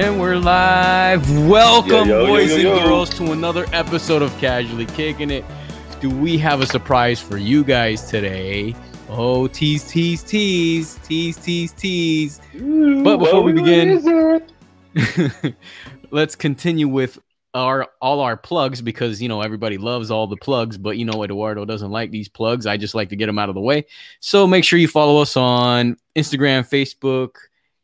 And we're live. Welcome, Yo, yo, boys yo, and girls, to another episode of Casually Kicking It. Do we have a surprise for you guys today? Oh, tease, tease, tease, tease, tease, tease. But before we begin- Let's continue with our all our plugs because you know everybody loves all the plugs, but you know Eduardo doesn't like these plugs. I just like to get them out of the way. So make sure you follow us on Instagram, Facebook,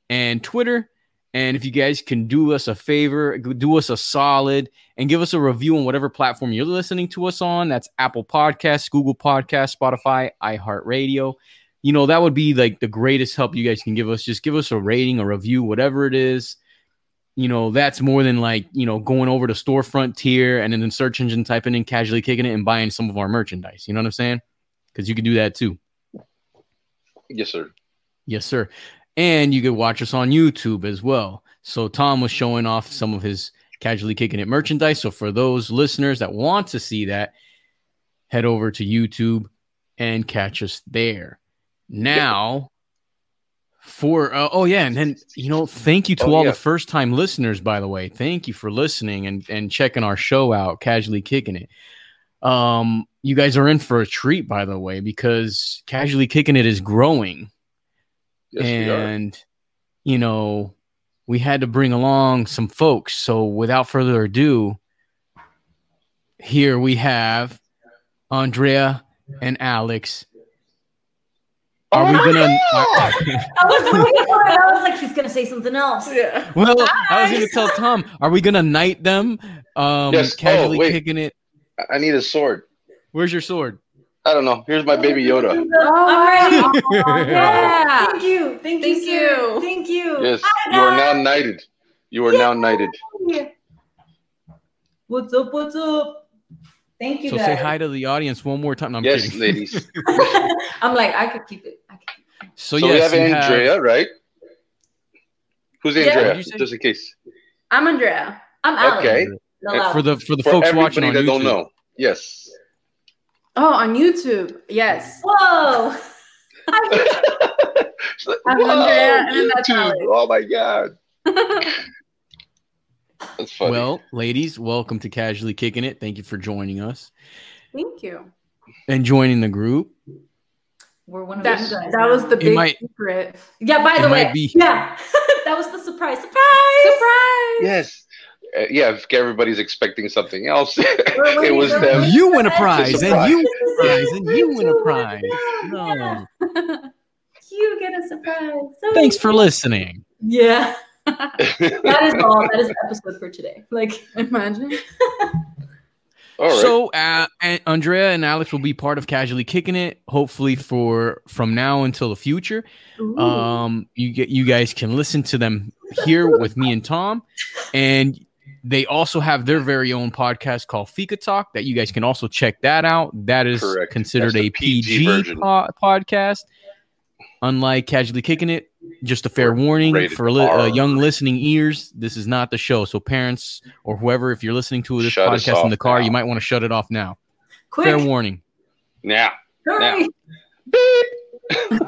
and Twitter. And if you guys can do us a favor, do us a solid and give us a review on whatever platform you're listening to us on. That's Apple Podcasts, Google Podcasts, Spotify, iHeartRadio. You know, that would be like the greatest help you guys can give us. Just give us a rating, a review, whatever it is. You know, that's more than like, you know, going over to storefront tier and then the search engine typing in casually kicking it and buying some of our merchandise. You know what I'm saying? Because you can do that too. Yes, sir. Yes, sir. And you could watch us on YouTube as well. So Tom was showing off some of his casually kicking it merchandise. So for those listeners that want to see that, head over to YouTube and catch us there. Now, for uh, oh yeah, and then you know, thank you to Oh, all yeah. the first time listeners. By the way, thank you for listening and and checking our show out, casually kicking it. Um, you guys are in for a treat, by the way, because casually kicking it is growing Yes, and you know we had to bring along some folks so without further ado here we have andrea and alex are we gonna I was waiting for it. I was like, he's gonna say something else. Yeah. well i was gonna tell tom are we gonna knight them um Yes. Oh, casually wait. kicking it I- I need a sword. where's your sword I don't know. Here's my baby Yoda. I'm ready. Oh, yeah. Thank you. Thank, Thank you. sir. you. Thank you. Yes, you are now knighted. You are now knighted. What's up? What's up? Thank you. so guys. say hi to the audience one more time no, i'm yes, kidding ladies. I'm like, I could keep it. I could keep it. so, So, yes we have you Andrea, right? Who's Andrea? What'd you say? Just in case. I'm Andrea. I'm Alex. Okay. The for the for the For folks watching on that YouTube. don't know. Yes. Oh, on YouTube. Yes. Whoa. Like, I'm "Whoa, Andrea, and that's YouTube. Oh my god. That's funny. Well, ladies, welcome to Casually Kicking It. Thank you for joining us Thank you. and joining the group. We're one of That, you guys. that was the big might- secret. Yeah. By the way. might be- Yeah. that was the surprise. Surprise. Surprise! yes. Uh, yeah, if everybody's expecting something else, it was them. You win a prize, and you win a prize, and you win a prize. No. You get a surprise. So Thanks for listening. Yeah. That is all. That is the episode for today. Like, Imagine. All right. So, uh, and Andrea and Alex will be part of Casually Kicking It, hopefully for from now until the future. ooh. Um, you get you guys can listen to them here with me and Tom, and they also have their very own podcast called Fika Talk that you guys can also check that out. That is Correct. considered That's a PG, PG po- podcast. Unlike Casually Kicking It, just a fair warning for li- uh, young listening ears. This is not the show. So parents or whoever, if you're listening to this Shut podcast in the car, now. you might want to shut it off now. quick. Fair warning. now. hurry.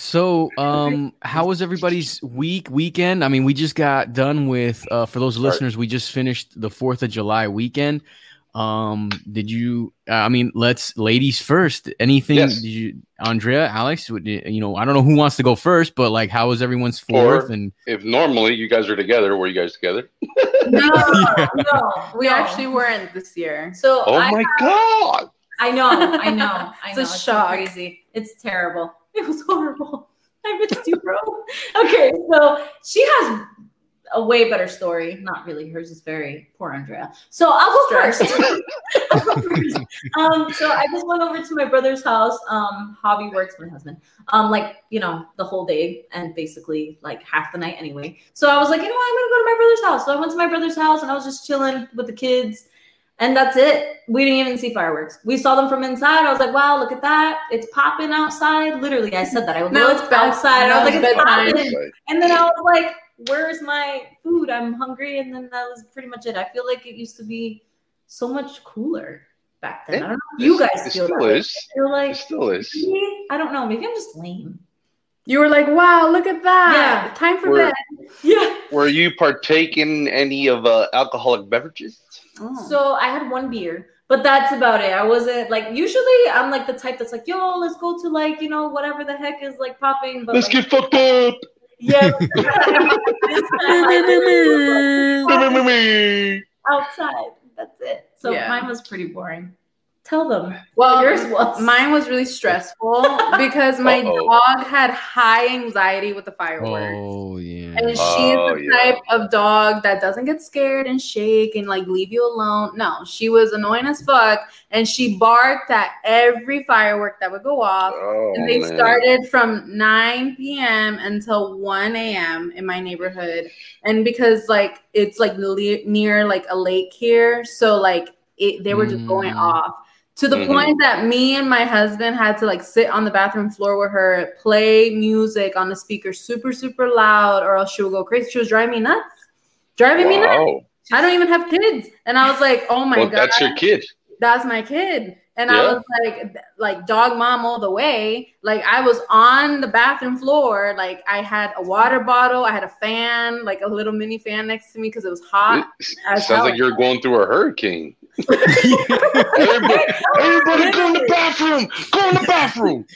So, um, how was everybody's week, weekend? I mean, we just got done with, uh, for those listeners, we just finished the 4th of July weekend. Um, did you, uh, I mean, let's, ladies first. Anything, Yes. did you, Andrea, Alex, you you know, I don't know who wants to go first, but like, how was everyone's 4th? Or- and If normally you guys are together, were you guys together? No, no, We no. actually weren't this year. So Oh I, my god! I know, I know, I It's know. a so shock. crazy. It's terrible. It was horrible. I missed you, bro. Okay, so she has a way better story. Not really. Hers is very poor, Andrea. So I'll go first. I'll go first. um, so I just went over to my brother's house. Um, Hobby works, my husband. Um, like you know, the whole day and basically like half the night anyway. So I was like, you know, what? I'm gonna go to my brother's house. So I went to my brother's house and I was just chilling with the kids. And that's it. We didn't even see fireworks. We saw them from inside. I was like, wow, look at that. It's popping outside. Literally, I said that. I was Now like, it's it's outside. now I was like, it's it's bedtime. popping. And then I was like, where's my food? I'm hungry. And then that was pretty much it. I feel like it used to be so much cooler back then. I don't know if you guys it feel still that way. is. I feel It still is. maybe- I don't know. Maybe I'm just lame. You were like, wow, look at that. Yeah. Time for We're- bed. Yeah. Were you partaking any of uh, alcoholic beverages? Oh. So I had one beer, but that's about it. I wasn't like usually I'm like the type that's like, yo, let's go to like, you know, whatever the heck is like popping. But Let's like, get fucked up. yeah. This time, like, outside. That's it. So Yeah. mine was pretty boring. Tell them. well, yours was. Mine was really stressful because my Uh-oh. dog had high anxiety with the fireworks. Oh yeah. And she's Oh, the yeah. type of dog that doesn't get scared and shake and like leave you alone. No, she was annoying as fuck. And she barked at every firework that would go off. Oh, and they man. started from 9 p.m. until 1 a.m. in my neighborhood. And because like it's like le- near like a lake here, so like it, they were just going Mm. off to the Mhm. point that me and my husband had to like sit on the bathroom floor with her, play music on the speaker super super loud, or else she would go crazy. She was driving me nuts, driving me nuts. I don't even have kids, and I was like, oh my well, god, that's your kid. that's my kid. And I was like, like dog mom all the way. Like I was on the bathroom floor. Like I had a water bottle, I had a fan, like a little mini fan next to me because it was hot. as Sounds like you're going through a hurricane. Everybody, everybody go in the bathroom. Go in the bathroom.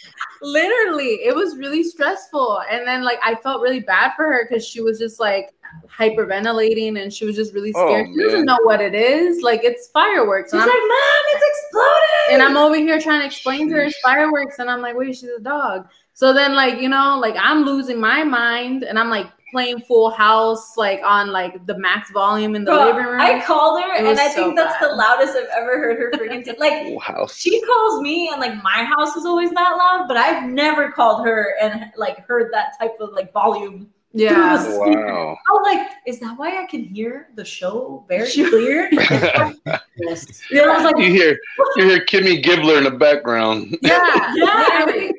Literally, it was really stressful. And then like I felt really bad for her because she was just like hyperventilating and she was just really Oh, scared. she doesn't know what it is. Like it's fireworks. She's And like, I'm- Mom, it's exploding. and I'm over here trying to explain to her it's fireworks, and I'm like, wait, she's a dog. So then, like, you know, like I'm losing my mind, and I'm like playing Full House, like on like the max volume in the Bro, living room. I called her, It and I so think that's bad. the loudest I've ever heard her freaking. T- like Wow. she calls me, and like my house is always that loud, but I've never called her and like heard that type of like volume. Yeah, Wow. I was like, is that why I can hear the show very clear? yes. Yeah, I was like, you hear you hear Kimmy Gibbler in the background. yeah, yeah. I literally.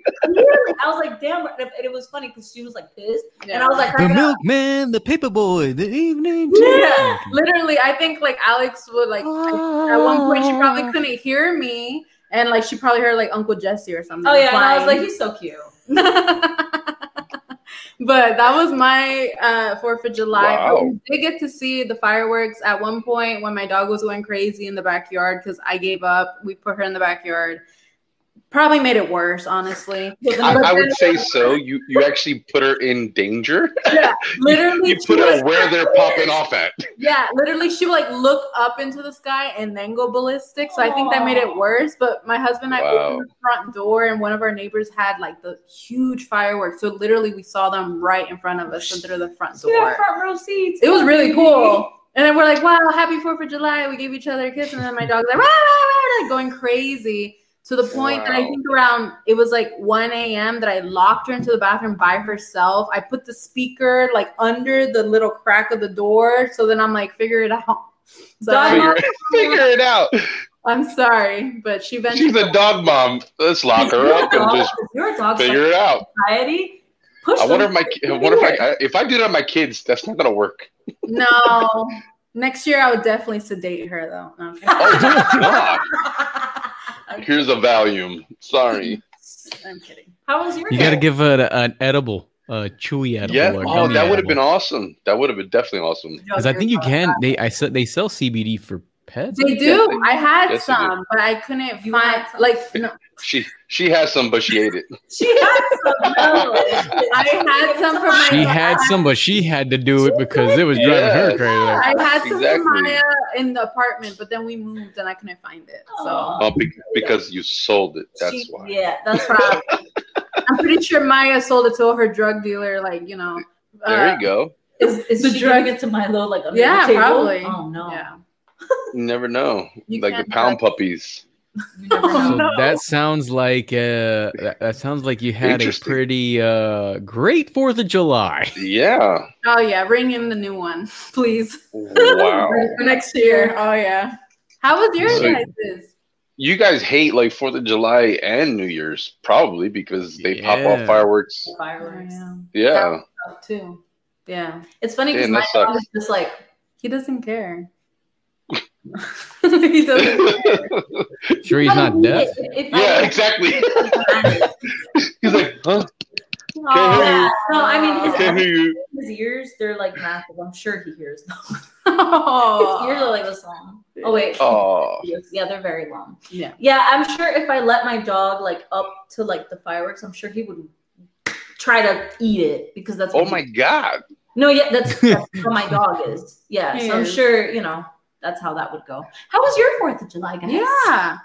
was like, damn. And it was funny because she was like pissed, Yeah. and I was like, the milkman, the paper boy, the evening. Yeah. literally. I think like Alex would like at one point she probably ah. couldn't hear me, and like she probably heard like Uncle Jesse or something. Oh yeah, and I was like, he's so cute. but that was my uh Fourth of July. Wow. we did get to see the fireworks at one point when my dog was going crazy in the backyard because I gave up. We put her in the backyard. Probably made it worse, honestly. I, I would say so. You you actually put her in danger. Yeah, literally. You she put her was- where they're popping off at. Yeah, literally, she would like look up into the sky and then go ballistic. So I think that made it worse. But my husband and I Wow. opened the front door, and one of our neighbors had like the huge fireworks. So literally, we saw them right in front of us through the front We have door. front row seats. It was really cool. And then we're like, wow, happy 4th of July. We gave each other a kiss. And then my dog's like, rah, rah, rah, like going crazy to the oh, point that I think around, it was like 1 a.m. that I locked her into the bathroom by herself. I put the speaker like under the little crack of the door. So then I'm like, figure it out. So Dog. Figure, it out. I'm sorry, but she eventually. She's a dog mom. Let's lock her up and just figure it out. anxiety. Push I wonder if my I wonder if I if I do that on my kids, that's not gonna work. no. Next year, I would definitely sedate her though. I'm. Oh God! Here's a Valium. Sorry. I'm kidding. How was your? You got to give it a, an edible, a chewy edible. Yeah. or Oh, that would have been awesome. That would have been definitely awesome. Because I think you can. They I said they sell CBD for pets. They do. they- I had yes, some, but I couldn't You find had like no, She she has some, but she ate it. She had some. No. I had some for my She had some, but she had to do it because it was driving her Yes. crazy. I had some Exactly. for Maya in the apartment, but then we moved and I couldn't find it. So Aw. Oh, because you sold it. That's She- why. Yeah, that's probably. I'm pretty sure Maya sold it to her drug dealer, like you know. There uh, you go. Is, is The she drug- giving it to Milo like under Yeah, the table? probably. Oh no. Yeah. You never know. You like the can't pound puppies. Oh. So no. that sounds like uh, that, that sounds like you had a pretty uh, great Fourth of July. Yeah. Oh yeah, bring in the new one, please. Wow. For next year. Oh yeah. How was your So- guys'? You guys hate like Fourth of July and New Year's probably because they pop off fireworks. Fireworks. Yeah. too. Yeah. It's funny because Damn, my that dog is just like He doesn't care. He doesn't care. Sure, he's not deaf. If I- yeah, exactly. He's like, huh? Can't Oh, hear you. No, I mean his, Can't hear you. his ears, they're like massive. I'm sure he hears them. Oh. His ears are like this long. Oh wait. Oh, Yeah, they're very long. Yeah. Yeah, I'm sure if I let my dog like up to like the fireworks, I'm sure he would try to eat it because that's oh my God. no, yeah, that's, that's what my dog is. Yeah, so I'm sure you know that's how that would go. How was your Fourth of July, guys? Yeah.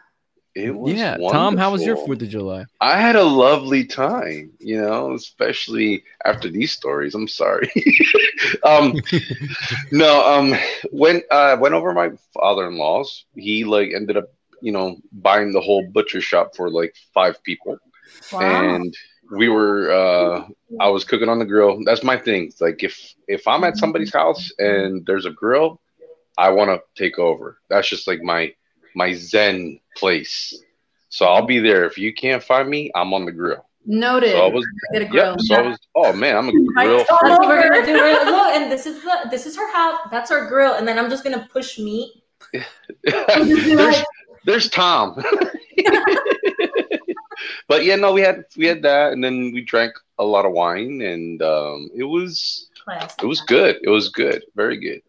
It was Yeah, Tom, how was your. Fourth of July? I had a lovely time, you know, especially after these stories. I'm sorry. um, no, um, when uh, went over my father-in-law's, he like ended up, you know, buying the whole butcher shop for like five people, Wow. and we were, uh, I was cooking on the grill. That's my thing. Like if if I'm at somebody's house and there's a grill, I want to take over. That's just like my my zen place. So I'll be there. If you can't find me, I'm on the grill. Noted. So I was, Get a grill. yep. So I was, oh man, I'm a grill. That's we're gonna do. We're look, and this is the this is her house. That's our grill, and then I'm just gonna push meat. there's, there's Tom. but yeah, no, we had we had that, and then we drank a lot of wine, and um, it was Classic. it was good. It was good, very good.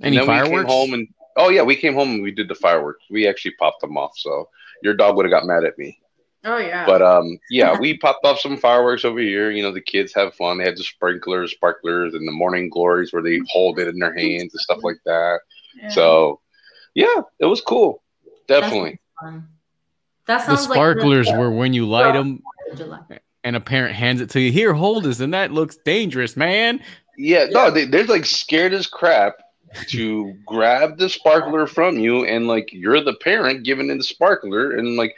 Any and then we came fireworks? home and oh yeah, we came home and we did the fireworks. We actually popped them off. So your dog would have got mad at me. Oh yeah. But um, yeah, we popped off some fireworks over here. You know, the kids have fun. They had the sprinklers, sparklers, and the morning glories where they hold it in their hands and stuff like that. Yeah. So, yeah, it was cool. Definitely. Fun. That the sparklers like were when you light them Fourth of July. and a parent hands it to you. Here, hold this, and that looks dangerous, man. Yeah, no, they, they're like scared as crap to grab the sparkler from you, and like you're the parent giving it the sparkler, and like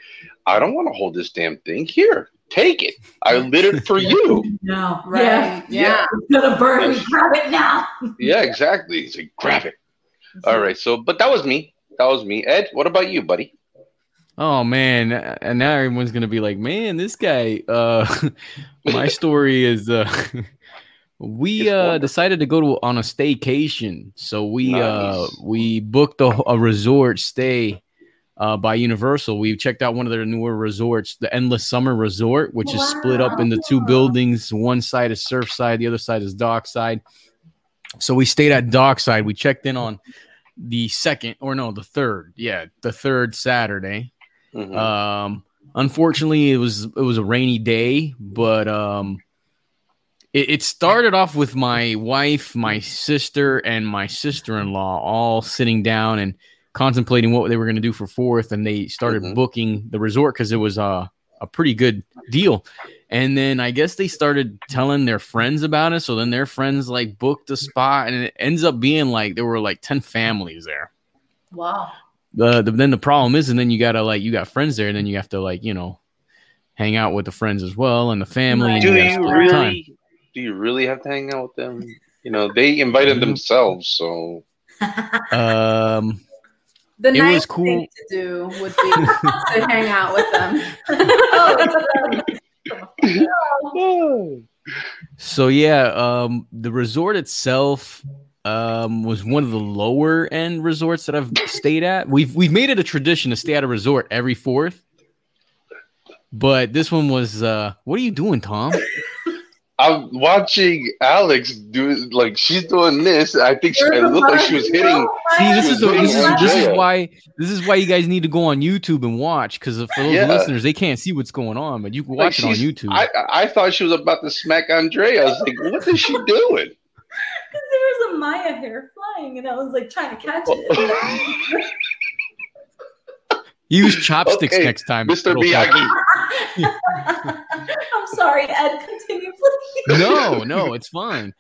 I don't want to hold this damn thing. Here, take it. I lit it for you. No, right. Yeah, Yeah. it's gonna burn me. Grab it now. Yeah, exactly. It's like grab it. All right. So, but that was me. That was me. Ed, what about you, buddy? Oh man, and now everyone's gonna be like, man, this guy. Uh, my story is uh, we uh decided to go to on a staycation, so we uh we booked a, a resort stay. Uh, by Universal, we checked out one of their newer resorts, the Endless Summer Resort, which is split up into two buildings. One side is Surfside, the other side is Dockside. So we stayed at Dockside. We checked in on the second, or no, the third. Yeah, the third Saturday. Mhm. Um, unfortunately, it was it was a rainy day, but um, it, it started off with my wife, my sister, and my sister in law all sitting down and contemplating what they were going to do for fourth, and they started Mhm. booking the resort because it was uh, a pretty good deal. And then I guess they started telling their friends about it. So then their friends like booked a spot, and it ends up being like there were like ten families there Wow. the, the then the problem is, and then you gotta like you got friends there, and then you have to like you know hang out with the friends as well and the family. And do you you really? time. Do you really have to hang out with them? You know, they invited Mhm. themselves, so Um, the it nice was cool. thing to do would be to hang out with them. oh, so yeah, um, the resort itself um was one of the lower end resorts that I've stayed at. We've we've made it a tradition to stay at a resort every fourth. But this one was uh what are you doing, Tom? I'm watching Alex do like she's doing this. I think she, it looked like she was hitting. See, this is She was this is this is why this is why you guys need to go on YouTube and watch because for those Yeah. listeners they can't see what's going on, but you can Like watch it on YouTube. I I thought she was about to smack Andrea. I was like, what is she doing? Because there was a Maya hair flying, and I was like trying to catch it. Use chopsticks Okay, next time, Mr. It'll Miyagi. I'm sorry, Ed. Continue, please. no, no, it's fine.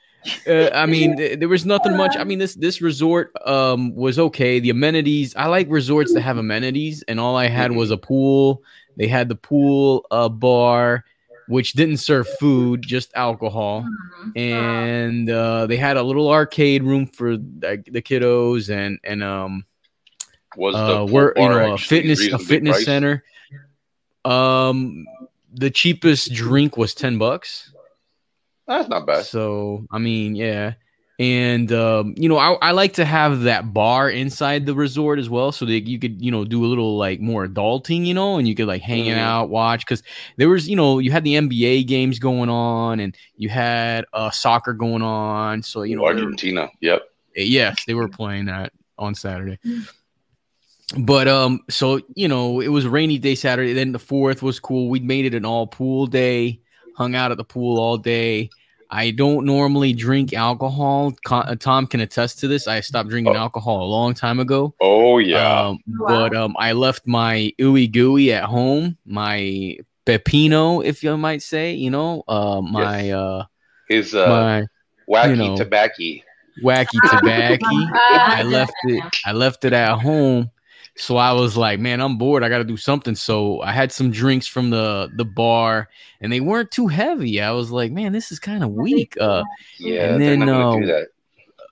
Uh, I mean, th- there was nothing much. I mean, this this resort um was okay. The amenities, I like resorts that have amenities, and all I had was a pool. They had the pool, a bar, which didn't serve food, just alcohol, and uh, they had a little arcade room for the, the kiddos, and and um Was the uh, pool we're you know a fitness a fitness priced? center. Um, the cheapest drink was ten bucks. That's not bad. So I mean, yeah, and um, you know I, I like to have that bar inside the resort as well so that you could you know do a little like more adulting you know and you could like hanging Mhm. out watch because there was you know you had the nba games going on and you had uh soccer going on so you know Argentina. Yep. yes they were playing that on saturday but um so you know it was a rainy day saturday then the fourth was cool we made it an all pool day hung out at the pool all day i don't normally drink alcohol Co- uh, tom can attest to this i stopped drinking Oh. alcohol a long time ago Oh yeah. um, Wow. but um i left my ooey gooey at home my pepino if you might say you know uh my Yes. uh His uh, my wacky you know. tobacco. wacky tobacco I left it. I left it at home. So I was like, man, I'm bored. I got to do something. So I had some drinks from the the bar, and they weren't too heavy. I was like, man, this is kind of weak. Uh, Yeah, And then, not gonna uh, do that.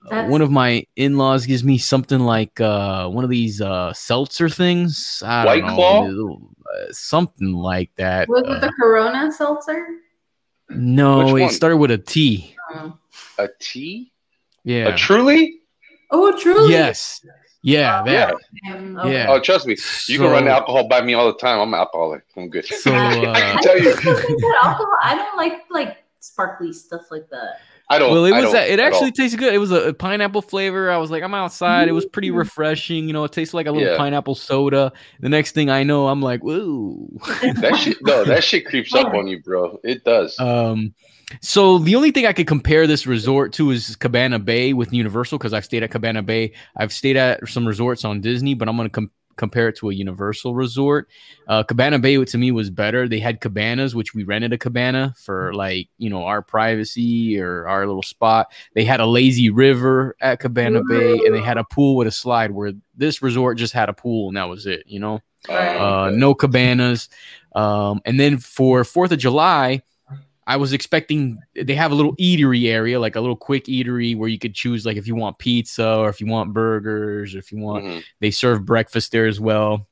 That's- one of my in laws gives me something like uh one of these uh seltzer things. I White don't Claw? know, uh, something like that. Was Uh, it the Corona seltzer? no, it started with a T. Oh, A tea? Yeah. A truly? oh truly? yes. Yeah. That. Um, Yeah. Oh, trust me. You can run So- alcohol by me all the time. I'm an alcoholic. I'm good. So I uh, can tell you. I don't alcohol. I don't like like sparkly stuff like that. I don't. Well, it I was don't it actually all. tasted good. It was a, a pineapple flavor. I was like, I'm outside. It was pretty Mm. refreshing. You know, it tasted like a little Yeah. pineapple soda. The next thing I know, I'm like, woo. that shit. No, that shit creeps up on you, bro. It does. um, so the only thing I could compare this resort to is Cabana Bay with Universal because I've stayed at Cabana Bay. I've stayed at some resorts on Disney, but I'm gonna com- compare it to a Universal resort. Uh, Cabana Bay to me was better. They had cabanas, which we rented a cabana for like you know our privacy or our little spot. They had a lazy river at Cabana Bay, and they had a pool with a slide. Where this resort just had a pool and that was it. You know uh, no cabanas. Um, and then for Fourth of July, I was expecting they have a little eatery area, like a little quick eatery where you could choose, like if you want pizza or if you want burgers, or if you want. Mhm. They serve breakfast there as well,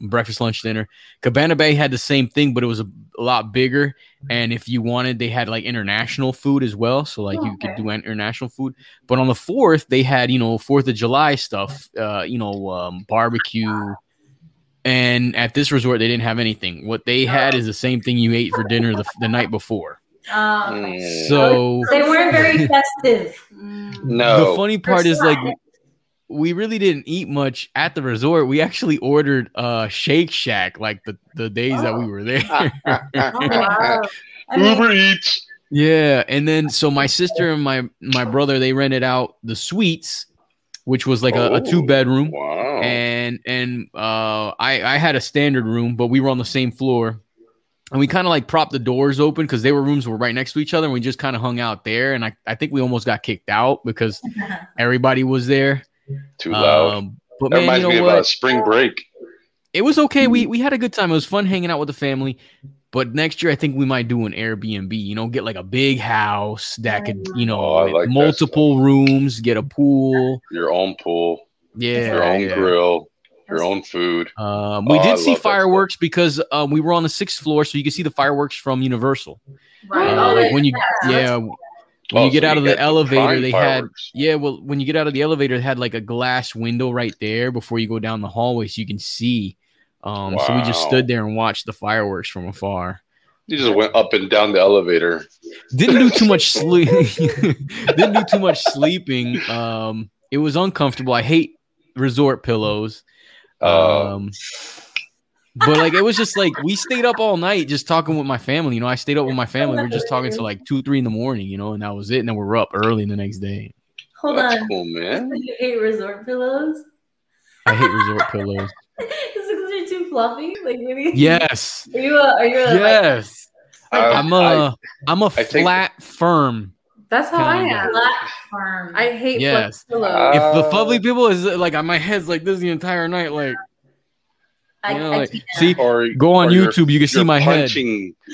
breakfast, lunch, dinner. Cabana Bay had the same thing, but it was a, a lot bigger. And if you wanted, they had like international food as well, so like you could do international food. But on the fourth, they had you know Fourth of July stuff, uh, you know um, barbecue. And at this resort, they didn't have anything. What they had is the same thing you ate for dinner the, the night before. Um. So they weren't very festive. No. the funny part is like we really didn't eat much at the resort. We actually ordered uh Shake Shack like the, the days that we were there. Oh, wow. I mean, Uber Eats. yeah, and then so my sister and my my brother they rented out the suites, which was like a, a Oh, two bedroom, Wow. and and uh I I had a standard room, but we were on the same floor. And we kind of like propped the doors open because they were rooms were right next to each other, and we just kind of hung out there. And I, I think we almost got kicked out because everybody was there. Too loud. Um, but that man, reminds you me know of uh, what? spring break. It was okay. We we had a good time. It was fun hanging out with the family. But next year, I think we might do an Airbnb. You know, get like a big house that could, you know, Oh, like multiple rooms, get a pool. Your own pool, Yeah, your own yeah. grill, your own food. Um, we Oh, I did see fireworks because um, we were on the sixth floor, so you could see the fireworks from Universal. right. Uh, Oh, like when you, yeah, yeah, when Oh, you get so out of the elevator, prime they had. Yeah, well, when you get out of the elevator, it had like a glass window right there before you go down the hallway, so you can see. Um, so we just stood there and watched the fireworks from afar. You just went up and down the elevator. Didn't do too much sleep. Didn't do too much sleeping. Um, it was uncomfortable. I hate resort pillows. Uh, Um, but like it was just like we stayed up all night just talking with my family. You know, I stayed up with my family. We were just talking till like two, three in the morning. You know, and that was it. And then we we're up early the next day. Hold that's on. cool, man. You hate resort pillows? I hate resort pillows. Is it because they're too fluffy? Like maybe. Yes. Are you a? Are you a? Like, Yes. I- I'm a am a I think- flat firm. That's how I am. flat firm. I hate Yes. flex pillows. Uh, If the fluffy people is like on my head's like this the entire night, like I, you know, I like can't. see, Or go on or YouTube, you can see you're my head.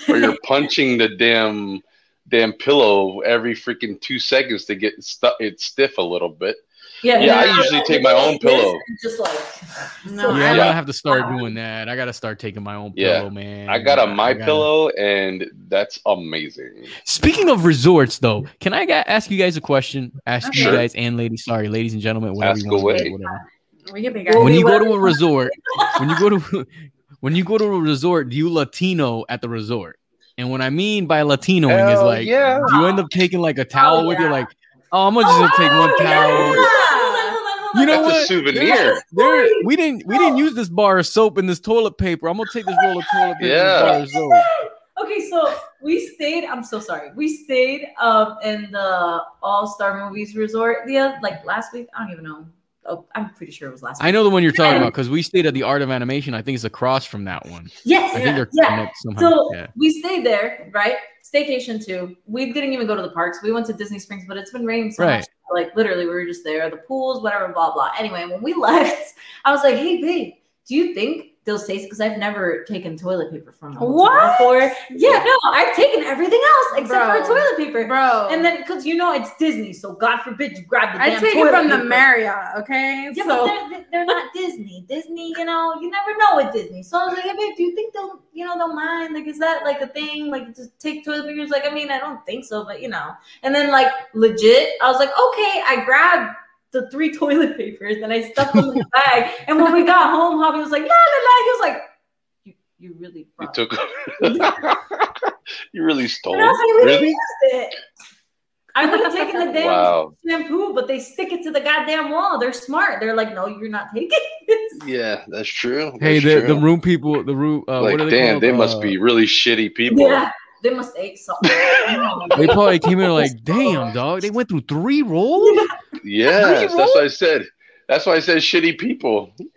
or you're punching the damn damn pillow every freaking two seconds to get stuck. It's stiff a little bit. Yeah, Yeah, I usually take my own pillow. Just like No, Yeah, I'm Yeah. gonna have to start doing that. I gotta start taking my own Yeah. pillow, man. I got a I my gotta- pillow, and that's amazing. Speaking of resorts, though, can I ask you guys a question? Ask you guys and ladies, sorry, ladies and gentlemen, whatever Ask you want away. whatever. We get When you go to a resort, when you go to when you go to a resort, do you Latino at the resort? And what I mean by Latinoing is like, yeah. do you end up taking like a towel with you? Like, oh, I'm gonna just gonna take one Oh, yeah. towel. You know That's a what? souvenir. There, we didn't we didn't use this bar of soap and this toilet paper. I'm gonna take this roll of toilet paper Yeah. and bar of soap. Okay, so we stayed. I'm so sorry. We stayed um in the All Star Movies Resort the oth- like last week. I don't even know. Oh, I'm pretty sure it was last. I week. know the one you're talking Yeah. about because we stayed at the Art of Animation. I think it's across from that one. Yes. I think they're Yeah. connected somehow. So yeah. we stayed there, right? Staycation too. We didn't even go to the parks. We went to Disney Springs, but it's been raining so Right. much. Like literally, we were just there. The pools, whatever, blah blah. Anyway, when we left, I was like, "Hey, babe, do you think they'll stay?" Because I've never taken toilet paper from a hotel What? before. Yeah, no, I've taken everything else except Bro. for toilet paper. bro. And then, because you know it's Disney, so God forbid you grab the I damn take it toilet from the paper. Marriott, okay? Yeah, so but they're, they're not Disney. Disney, you know, you never know with Disney. So I was like, hey, babe, do you think they'll, you know, they'll mind? Like, is that like a thing? Like, just take toilet paper? Like, I mean, I don't think so, but you know. And then, like, legit, I was like, okay, I grabbed the three toilet papers and I stuffed them in the bag. And when we got home, Hobby was like, la la la. He was like, you, you really You took. you really stole. And I was like, we Really? it. I would have taken the damn Wow. shampoo, but they stick it to the goddamn wall. They're smart. They're like, no, you're not taking this. Yeah, that's true. Hey, That's the, the true. room people, the room. Uh, like, what are they damn, called? they must Uh, be really shitty people. Yeah, they must ate something. They probably came in like, damn, dog. They went through three rolls. Yes, Three that's what I said. That's why I said shitty people. it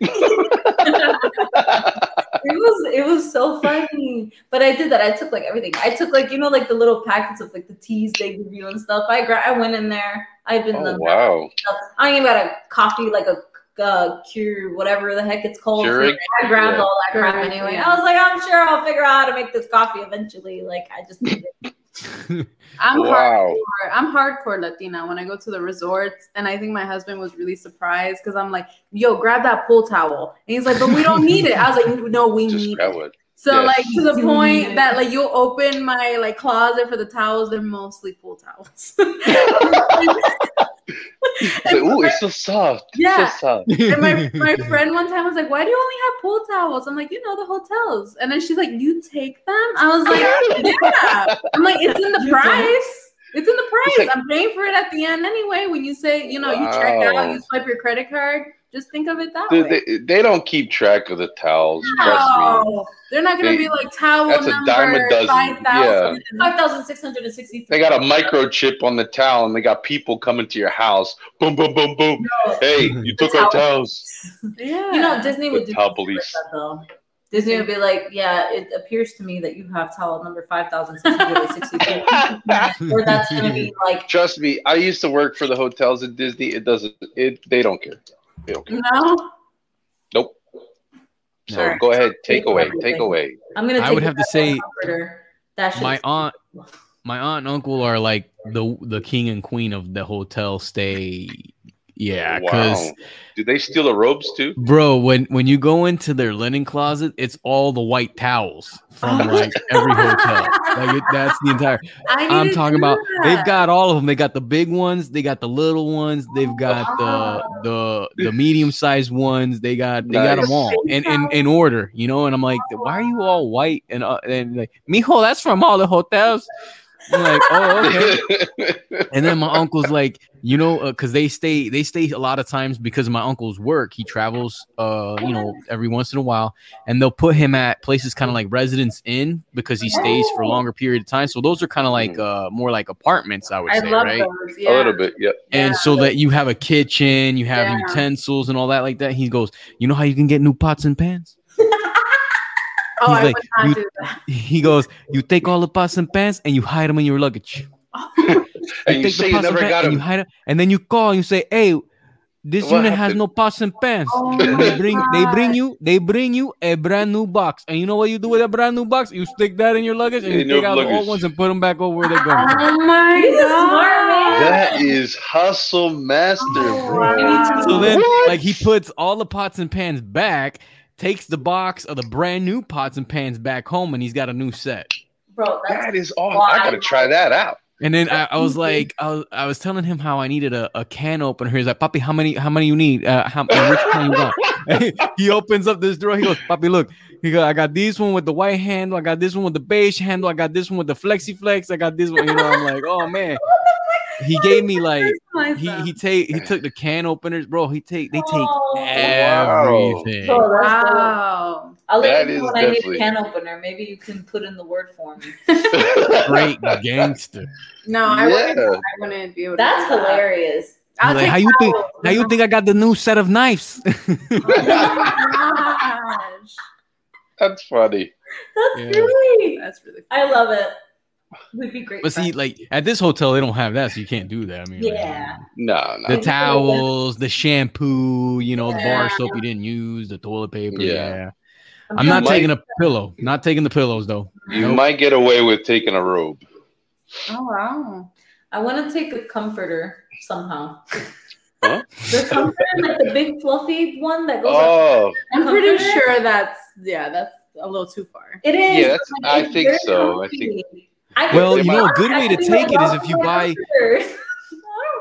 was it was so funny. But I did that. I took like everything. I took like you know like the little packets of like the teas they give you and stuff. I gra- I went in there. I've been Oh wow. stuff. I even got a coffee like a uh, cure whatever the heck it's called. Keurig? I grabbed Yeah. all that crap Keurig, anyway. yeah. I was like, I'm sure I'll figure out how to make this coffee eventually. Like I just did it. I'm Wow. hardcore. I'm hardcore Latina when I go to the resorts, and I think my husband was really surprised because I'm like, "Yo, grab that pool towel," and he's like, "But we don't need it." I was like, "No, we Just need grab it." one. So Yes. like to the point that like you'll open my like closet for the towels, they're mostly pool towels. It's like, Ooh, it's so soft. It's Yeah. so soft. and my, my friend one time was like, Why do you only have pool towels? I'm like, you know, the hotels. And then she's like, You take them? I was like, Yeah. I'm like, it's in the You price. It's in the price. like- I'm paying for it at the end anyway. When you say, you know, you check out, Wow. you swipe your credit card, just think of it that Dude, way. they, they don't keep track of the towels. Trust me. No, they're not gonna They- be like towel that's a number dime a dozen. five thousand. Five thousand six hundred and sixty-three. They got a microchip on the towel, and they got people coming to your house. Boom, boom, boom, boom. Hey, you took our towels. Yeah, You know, Disney would do Towel police. that, though. Disney would be like, "Yeah, it appears to me that you have towel number five thousand six hundred sixty-three, or that's going to be like." Trust me, I used to work for the hotels at Disney. It doesn't. It they don't care. They don't care. no. Nope. So Alright. go ahead, take Take away, everything. take away. I'm gonna. I would have to say that my aunt my aunt and uncle are like the the king and queen of the hotel stay. Yeah, because wow. Did they steal the robes too? bro, when when you go into their linen closet, it's all the white towels from like every hotel. Like it, that's the entire. I I'm talking do about. They've got all of them. They got the big ones. They got the little ones. They've got the the the medium sized ones. They got they got them all in, in in order. You know. And I'm like, why are you all white? And uh, and like, mijo, that's from all the hotels. I'm like, oh okay. And then my uncle's like, you know, because they stay, they stay a lot of times because of my uncle's work. He travels, uh, you know, every once in a while, and they'll put him at places kind of like Residence Inn because he stays for a longer period of time. So those are kind of like uh more like apartments, I would I say, love right? those. A little bit, yep. And Yeah. so that you have a kitchen, you have Yeah. utensils and all that like that. He goes, you know how you can get new pots and pans? Oh, He's I like, would not you- do that. He goes, you take all the pots and pans and you hide them in your luggage. Oh. And you take say you pots and never pan got and you them. hide it, and then you call and you say, "Hey, This What unit has no pots and pans. Oh they my bring they bring you they bring you a brand new box. And you know what you do with a brand new box? You stick that in your luggage and you In your take out the old ones and put them back over where they're going. Oh my He's god. That is hustle master, Oh, bro. wow. So then, What? like, he puts all the pots and pans back, takes the box of the brand new pots and pans back home, and he's got a new set. Bro, that's That is awesome. I gotta try that out. And then I, I was like, I was, I was telling him how I needed a, a can opener. He's like, Papi, how many, how many you need? Uh, how and which kind you want? he opens up this drawer. He goes, Papi, look. He goes, I got this one with the white handle. I got this one with the beige handle. I got this one with the flexi flex. I got this one. You know, I'm like, oh man. He gave me like he he take he took the can openers, bro. He take they take Oh, everything. Bro, that's dope. Wow. I'll let That you know when I need a can opener. Maybe you can put in the word for me. Great gangster. No, I wouldn't. I wouldn't be able to. That's do hilarious. I'll Like, how you think? towels. How you think I got the new set of knives? Oh my gosh. That's funny. That's Yeah. great. That's really. I love it. We'd be great. but see, friends. like at this hotel, they don't have that, so you can't do that. I mean, like, Yeah. No, no. the towels, the shampoo, you know, the bar soap you didn't use, the toilet paper. Yeah. Yeah. I'm not Might- taking a pillow. Not taking the pillows though. You Nope. might get away with taking a robe. Oh wow. I want to take a comforter somehow. Huh? The comforter, like the big fluffy one that goes. up Oh, I'm pretty comforter? sure that's yeah. That's a little too far. It is. Yeah, that's- but I think so. I comfy. think- I can Well, you know, a good way to take it is if you buy- comforters.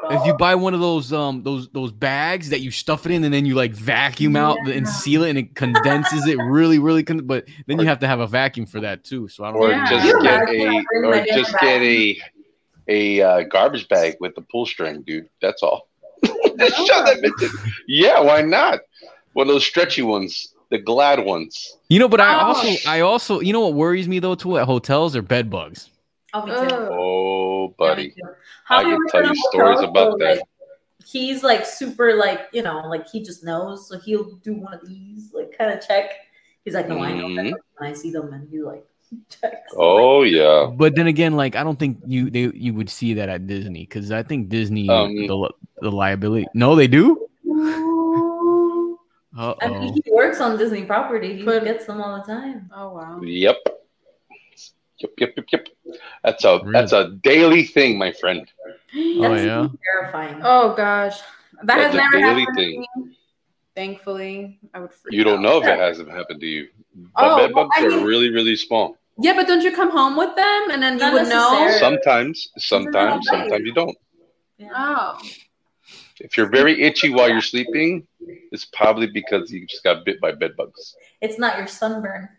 I don't If you buy one of those um those those bags that you stuff it in and then you like vacuum out and seal it and it condenses it really really con- but then you have to have a vacuum for that too. So I don't or Yeah. just You get imagine I a, bring or just get a, a uh, garbage bag with the pull string, dude. That's all. Shut that bitch. Yeah, why not? One of those stretchy ones, the glad ones. You know, but I Oh. also I also you know what worries me though too at hotels are bed bugs. Oh, me too. Ugh. Oh, buddy. too. I can tell you stories hotel, about so, that. like, he's like super like you know like he just knows, so he'll do one of these like kind of check. He's like, no, I know that when I see them, and he like checks. Oh yeah. But then again, like I don't think you they you would see that at Disney because I think Disney Um, the, the liability. No, they do. Ooh. Uh I mean, oh. he works on Disney property. He But- gets them all the time. Oh wow. Yep. Yep, yep, yep, yep. That's a Really? that's a daily thing, my friend. Oh yeah. terrifying. Oh gosh, that That's has never daily happened thing. to me. Thankfully, I would freak You don't out. know if it hasn't happened to you. But Oh, bed bugs I are mean- really, really small. Yeah, but don't you come home with them and then you would know? Sometimes, sometimes, sometimes you don't. Yeah. Oh, If you're very itchy while you're sleeping, it's probably because you just got bit by bed bugs. It's not your sunburn.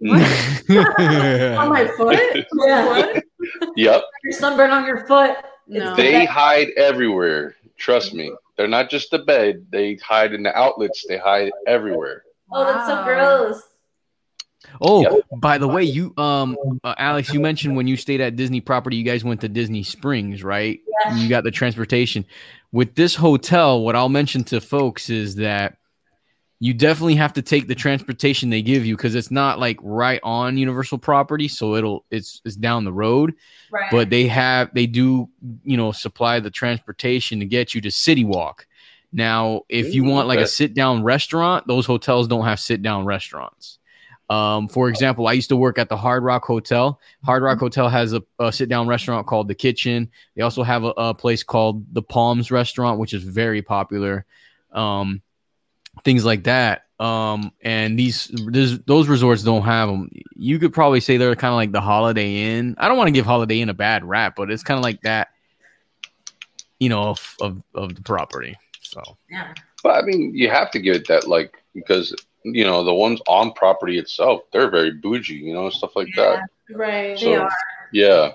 on my foot? Yeah. What? Yep. Your sunburn on your foot. No. They hide everywhere. Trust me. They're not just the bed. They hide in the outlets. They hide everywhere. Oh, that's so gross. Oh, Yep. by the way, you um uh, Alex, you mentioned when you stayed at Disney property, you guys went to Disney Springs, right? Yeah. You got the transportation. With this hotel, what I'll mention to folks is that you definitely have to take the transportation they give you because it's not like right on Universal property, so it'll it's it's down the road. Right. But they have they do you know supply the transportation to get you to City Walk. Now, if you want like a sit down restaurant, those hotels don't have sit down restaurants. Um, for example, I used to work at the Hard Rock Hotel. Hard Rock Hotel has a, a sit down restaurant called The Kitchen. They also have a, a place called The Palms Restaurant, which is very popular. Um, things like that. Um, and these, this, those resorts don't have them. You could probably say they're kind of like the Holiday Inn. I don't want to give Holiday Inn a bad rap, but it's kind of like that, you know, of, of, of the property. So yeah. But I mean, you have to give it that, like, because, you know, the ones on property itself, they're very bougie, you know, stuff like that. Right. So- They are. Yeah.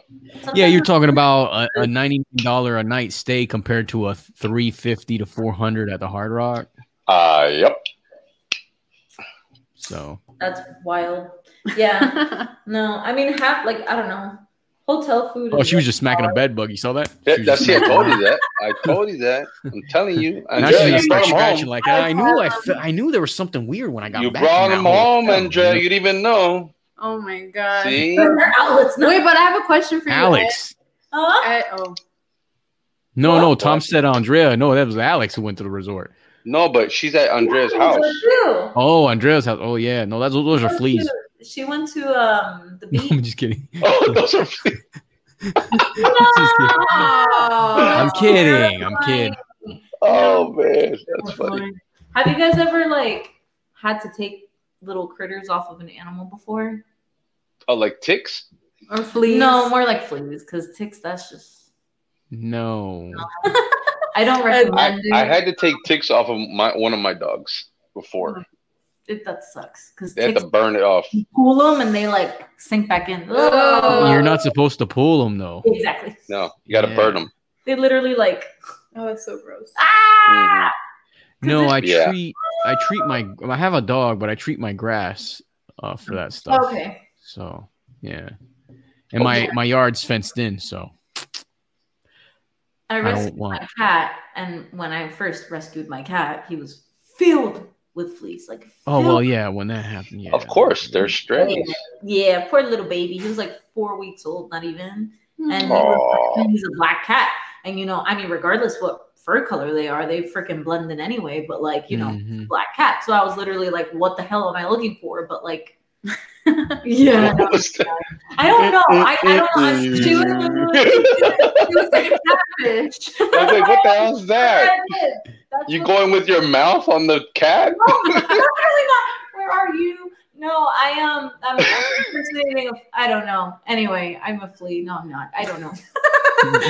yeah, you're talking about a, a ninety dollar a night stay compared to a three fifty to four hundred at the Hard Rock. Uh, yep. So That's wild. Yeah. no, I mean, half like I don't know. Hotel food. oh, she was just smacking a bed bug. You saw that? Yeah, She that's just it. I told you that. I told you that. I'm telling you. Now Andrea, she's gonna start scratching home. like I knew I, fe- I knew there was something weird when I got You back. brought him that home, Andrea. You didn't even know. oh my god. See? Their outlets. No. Wait, but I have a question for you. Alex. Huh? Ed. Ed- oh, No, What? no. Tom said Andrea. No, that was Alex who went to the resort. No, but she's at Andrea's house. Oh, Andrea's house. Oh yeah, no, that's those are fleas. She went to um the No, beach. I'm just kidding. Oh, those are fleas. I'm kidding. I'm kidding. Oh man, that's funny. Have you guys ever like had to take little critters off of an animal before? Oh, like ticks? Or fleas. No, more like fleas, because ticks. That's just No. I don't recommend it. I had to take ticks off of my one of my dogs before. it. That sucks because They had ticks to burn it off. pull them and they like sink back in. Oh. You're not supposed to pull them though. exactly. No, you got to Yeah. burn them. They literally like Oh, that's so gross. ah. No, I Yeah. treat I treat my I have a dog, but I treat my grass uh, for that stuff. Okay. So yeah, and my my yard's fenced in, so I don't rescued want- my cat, and when I first rescued my cat, he was filled with fleas. Like oh well, yeah. When that happened, yeah. Of course, they're strays. Yeah, poor little baby. He was like four weeks old, not even. And he was, he's a black cat. And you know, I mean, regardless what fur color they are, they freaking blend in anyway. But like, you know, Mhm. black cat. So I was literally like, what the hell am I looking for? But like, yeah, What? I don't know. I, I don't know. I'm, she was she was like a catfish. I was like, what the hell's that? That's You going with your mouth on the cat? No, definitely not. Where are you? No, I am. I'm impersonating. A, I don't know. Anyway, I'm a flea. No, I'm not. I don't know.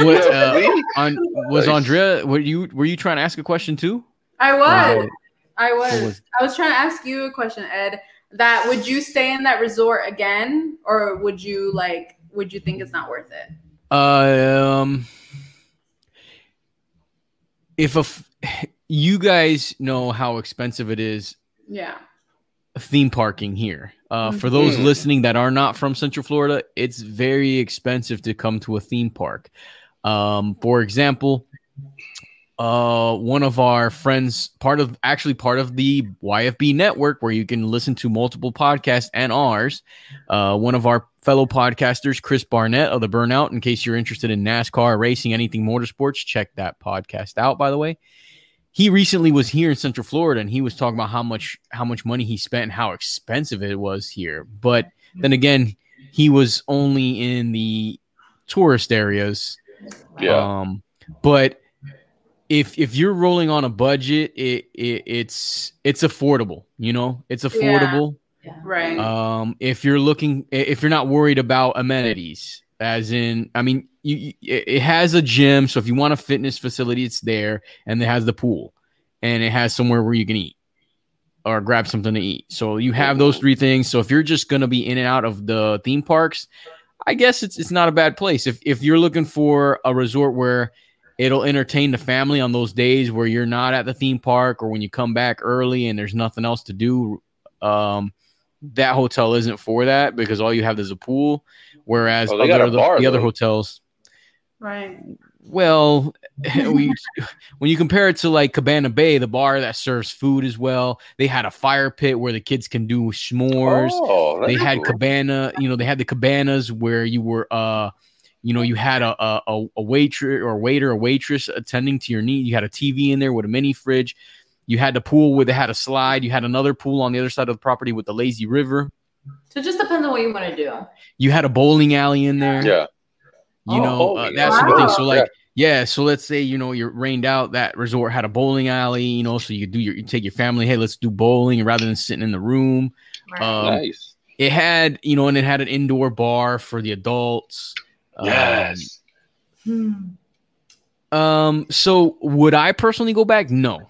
What, uh, on, was Andrea? Were you were you trying to ask a question too? I was. was- I was. was- I was trying to ask you a question, Ed. That would you stay in that resort again, or would you like? Would you think it's not worth it? Um, if a f- you guys know how expensive it is Yeah. theme parking here. Uh, for those Mhm. listening that are not from Central Florida, it's very expensive to come to a theme park. Um, for example, uh, one of our friends, part of actually part of the YFB network, where you can listen to multiple podcasts and ours. Uh, one of our fellow podcasters, Chris Barnett of the Burnout. In case you're interested in NASCAR racing, anything motorsports, check that podcast out. By the way, he recently was here in Central Florida, and he was talking about how much how much money he spent and how expensive it was here. But then again, he was only in the tourist areas. Yeah. Um, but if if you're rolling on a budget, it, it it's it's affordable. You know, it's affordable. Yeah. Right. Um, if you're looking, if you're not worried about amenities, as in, I mean, you, you it it has a gym, so if you want a fitness facility, it's there, and it has the pool, and it has somewhere where you can eat or grab something to eat. So you have those three things. So if you're just gonna be in and out of the theme parks, I guess it's it's not a bad place. If if you're looking for a resort where it'll entertain the family on those days where you're not at the theme park or when you come back early and there's nothing else to do, um, that hotel isn't for that because all you have is a pool. Whereas Oh, other, a the, bar, the other hotels, right. well, we, when you compare it to like Cabana Bay, the bar that serves food as well, they had a fire pit where the kids can do s'mores Oh, they had cool. cabana you know they had the cabanas where you were uh you know you had a a, a- a waitress or waiter or waitress attending to your need. You had a tv in there with a mini fridge. You had the pool where they had a slide. You had another pool on the other side of the property with the lazy river. So it just depends on what you want to do. you had a bowling alley in there. Yeah. you Oh, know uh, that sort of thing. so like yeah. so let's say you know you're rained out that resort had a bowling alley you know so you could do your you take your family hey let's do bowling rather than sitting in the room. Right. Um, nice. it had you know and it had an indoor bar for the adults Um, Yes. Hmm. um so would i personally go back no Um,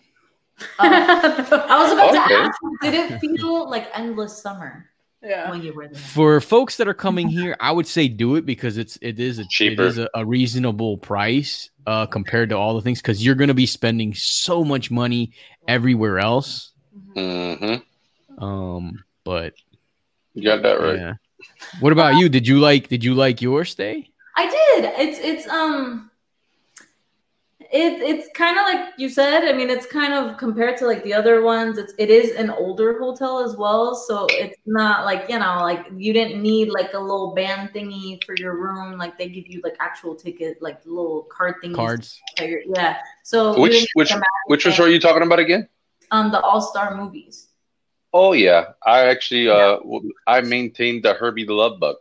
I was about Okay. to ask, did it feel like endless summer yeah. when you were there? for folks that are coming here i would say do it because it's it is a Cheaper. it is a, a reasonable price uh compared to all the things because you're going to be spending so much money everywhere else Mm-hmm. um but You got that right. yeah what about you did you like did you like your stay I did. It's it's um it it's kind of like you said. I mean, it's kind of compared to like the other ones. It's it is an older hotel as well, so it's not like you know like you didn't need like a little band thingy for your room. Like they give you like actual ticket, like little card thingies. Cards. Yeah. So you Which which get which magic resort are you talking about again? Um, the All Star movies. Oh yeah, I actually uh I maintained the Herbie the Love Bug.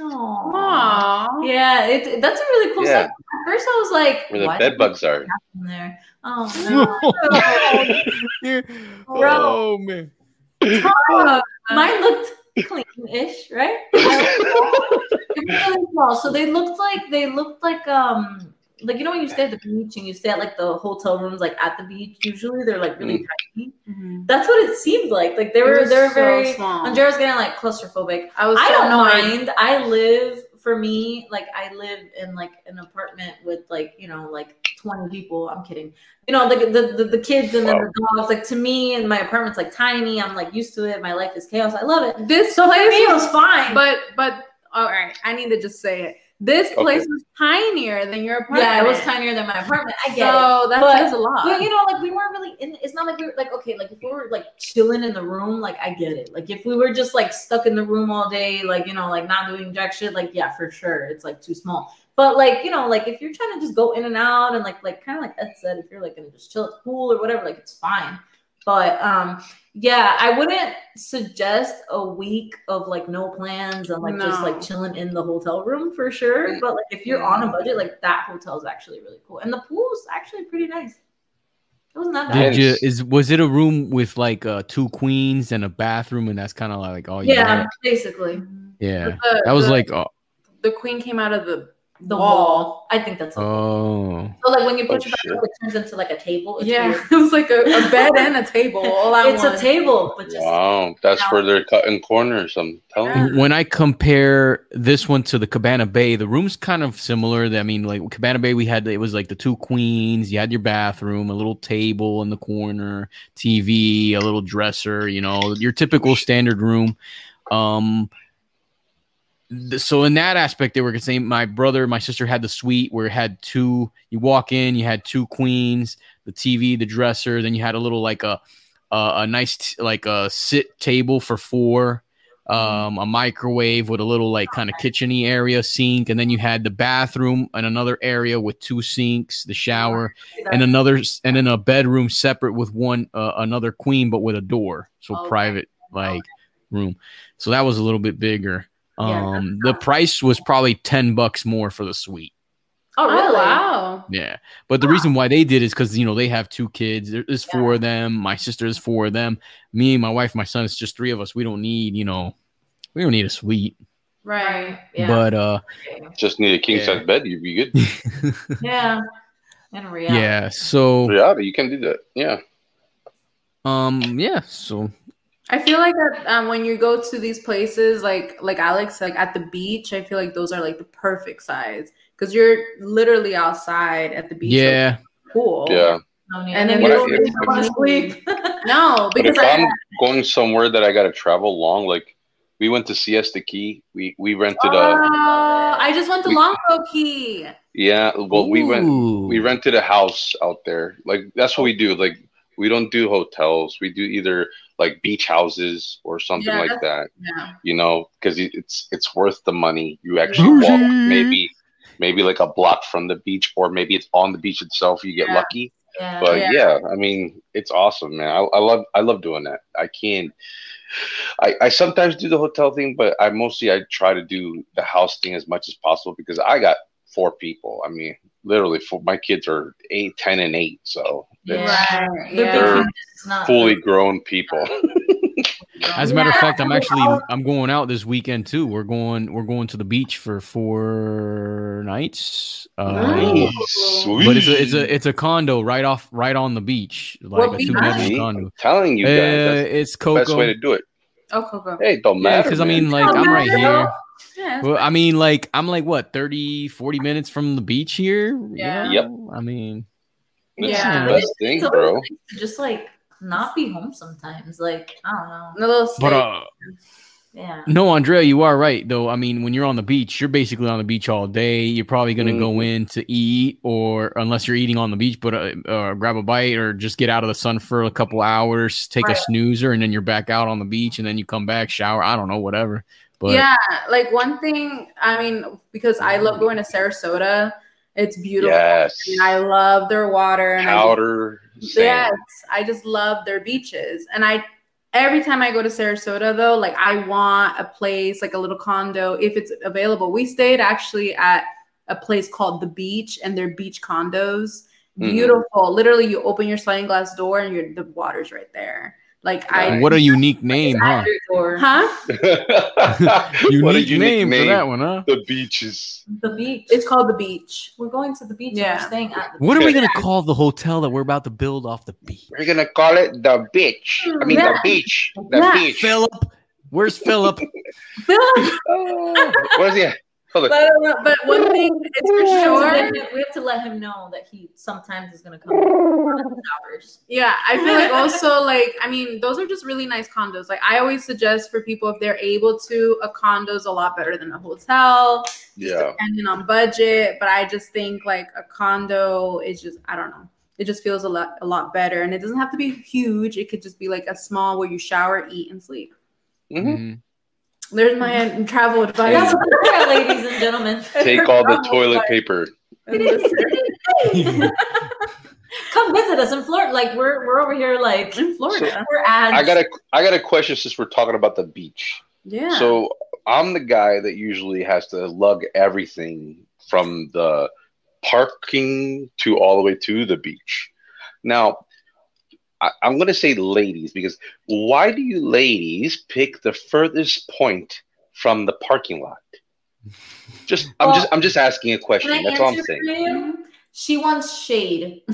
Oh. Aww. Yeah, it, that's a really cool Yeah. set. At first, I was like, Where the bed bugs are. in there? Oh no. oh man. Mine looked clean-ish, right? It was really small. So they looked like they looked like um like you know when you stay at the beach and you stay at like the hotel rooms like at the beach. Usually they're like really tiny. Mhm. That's what it seemed like. Like they It were they were so very. small. Andrea was getting like claustrophobic. I was I so don't annoyed. mind. I live for me, like I live in like an apartment with like, you know, like 20 people. I'm kidding. You know, like the, the, the kids and then Wow. the dogs. Like to me and my apartment's like tiny. I'm like used to it. My life is chaos. I love it. This So for place me was was fine. But but all right, I need to just say it. This place was tinier than your apartment. yeah, it was tinier than my apartment. I get it. so that But- says a lot. But you know, like we weren't really in. It's not like we were like okay, like if we were like chilling in the room, like I get it. Like if we were just like stuck in the room all day, like you know, like not doing jack shit, like yeah, for sure, it's like too small. But like you know, like if you're trying to just go in and out and like like kind of like Ed said, if you're like gonna just chill at the pool or whatever, like it's fine. But um, yeah, I wouldn't suggest a week of like no plans and like just like chilling in the hotel room for sure. But like if you're on a budget, like that hotel is actually really cool, and the pool's actually pretty nice. It wasn't that bad. Did you is was it a room with like uh two queens and a bathroom and that's kind of like all you Yeah, had? basically Yeah. The- That was the- like oh, the queen came out of the the Wall. wall. I think that's okay. oh. so. Like when you put Oh, your back up, it turns into like a table. It's yeah. weird. It was like a, a bed and a table all at it's a table, but just Wow, that's where they're cutting corners. I'm telling you. when I compare this one to the Cabana Bay, the room's kind of similar. I mean, like Cabana Bay, we had it was like the two queens. You had your bathroom, a little table in the corner, TV, a little dresser. You know, your typical standard room. Um, th- so in that aspect, they were saying my brother, my sister had the suite where it had two. You walk in, you had two queens, the TV, the dresser. Then you had a little like a a, a nice t- like a sit table for four um, a microwave with a little like kind of kitcheny area sink, and then you had the bathroom and another area with two sinks, the shower, and another and then a bedroom separate with one uh, another queen but with a door, so Okay. private like room. So that was a little bit bigger. Yeah, Um, the price was probably ten bucks more for the suite. oh Oh, really? wow. Yeah, but the reason why they did is because you know they have two kids. There- There's Yeah. four of them. My sister is four of them. Me, my wife, my son. It's just three of us. We don't need you know, we don't need a suite. Right. Right. Yeah. But uh, Just need a king Yeah. size bed, you'd be good. yeah. In reality. yeah. So Yeah, you can do that. Yeah. um, yeah. So I feel like that um, when you go to these places, like like Alex, like at the beach, I feel like those are like the perfect size because you're literally outside at the beach. like, yeah, pool. Yeah. And then you you- don't if- want to sleep. No, But because if I, I'm going somewhere that I got to travel long, like we went to Siesta Key, we we rented oh, a I just went to we- Longboat Key. yeah. Well, we went we rented a house out there. Like that's what we do. Like we don't do hotels. We do either like beach houses or something Yeah, like that. Yeah. You know, because it's it's worth the money. You actually walk maybe maybe like a block from the beach, or maybe it's on the beach itself. You get Yeah. lucky. yeah. But Yeah. yeah. I mean, it's awesome, man. I, I love I love doing that. I can't. I, I sometimes do the hotel thing, but I mostly I try to do the house thing as much as possible because I got four people. I mean, literally, four, my kids are eight, ten, and eight, so Yeah. it's Yeah. They're big is not fully grown people. As a matter of fact, I'm actually I'm going out this weekend too. We're going we're going to the beach for four nights. Um, Nice. But it's a it's a it's a condo right off right on the beach, like What a two bedroom Nice. condo. telling you Uh, guys, it's that's the best way to do it. Oh, Coco. Hey, don't matter. because I mean, like I'm right here. Yeah. Well, I mean, like I'm like what 30, 40 minutes from the beach here. you Yeah. know? Yep. I mean, It's yeah. the best thing, It's always bro. nice just like not be home sometimes. Like I don't know. A little but uh, Yeah. No, Andrea, you are right though. I mean, when you're on the beach, you're basically on the beach all day. You're probably going to go Mhm. in to eat, or unless you're eating on the beach, but uh, uh, grab a bite or just get out of the sun for a couple hours, take a snoozer, and then you're back out on the beach, and then you come back, shower. I don't know, whatever. But yeah, like one thing, I mean, because I love going to Sarasota, it's beautiful. Yes. And I love their water. And I Powder. Yes. I just love their beaches. And I every time I go to Sarasota though, like I want a place, like a little condo, if it's available. We stayed actually at a place called the beach and they're beach condos. Mhm. Beautiful. Literally you open your sliding glass door and you're the water's right there. Like I what a unique name, huh? Or huh? what a Unique, unique name, name. for that one, huh? The beaches. the beach. It's called the beach. We're going to the beach. Yeah. We're staying at the What are we gonna call the hotel that we're about to build off the beach? We're gonna call it the beach. I mean Yeah. the beach. The Yeah. beach. Philip, where's Philip? Oh, where's he? at? Hold on. But, but one thing it's for We have to sure. we have to let him know that he sometimes is gonna come hours. Yeah, I feel like also like I mean those are just really nice condos. Like I always suggest for people if they're able to, a condo's a lot better than a hotel, just Yeah. depending on budget. But I just think like a condo is just I don't know. It just feels a lot a lot better, and it doesn't have to be huge. It could just be like a small where you shower, eat, and sleep. Mhm. Mhm. There's my travel advice. That's what we're at, ladies and gentlemen. Take all the toilet advice. paper. Come visit us in Florida. Like we're we're over here like in Florida. we're ads. I got a I got a question since we're talking about the beach. yeah. So I'm the guy that usually has to lug everything from the parking to all the way to the beach. Now, I, I'm going to say ladies because why do you ladies pick the furthest point from the parking lot? Just I'm just I'm just asking a question. That's all I'm saying. you? She wants shade.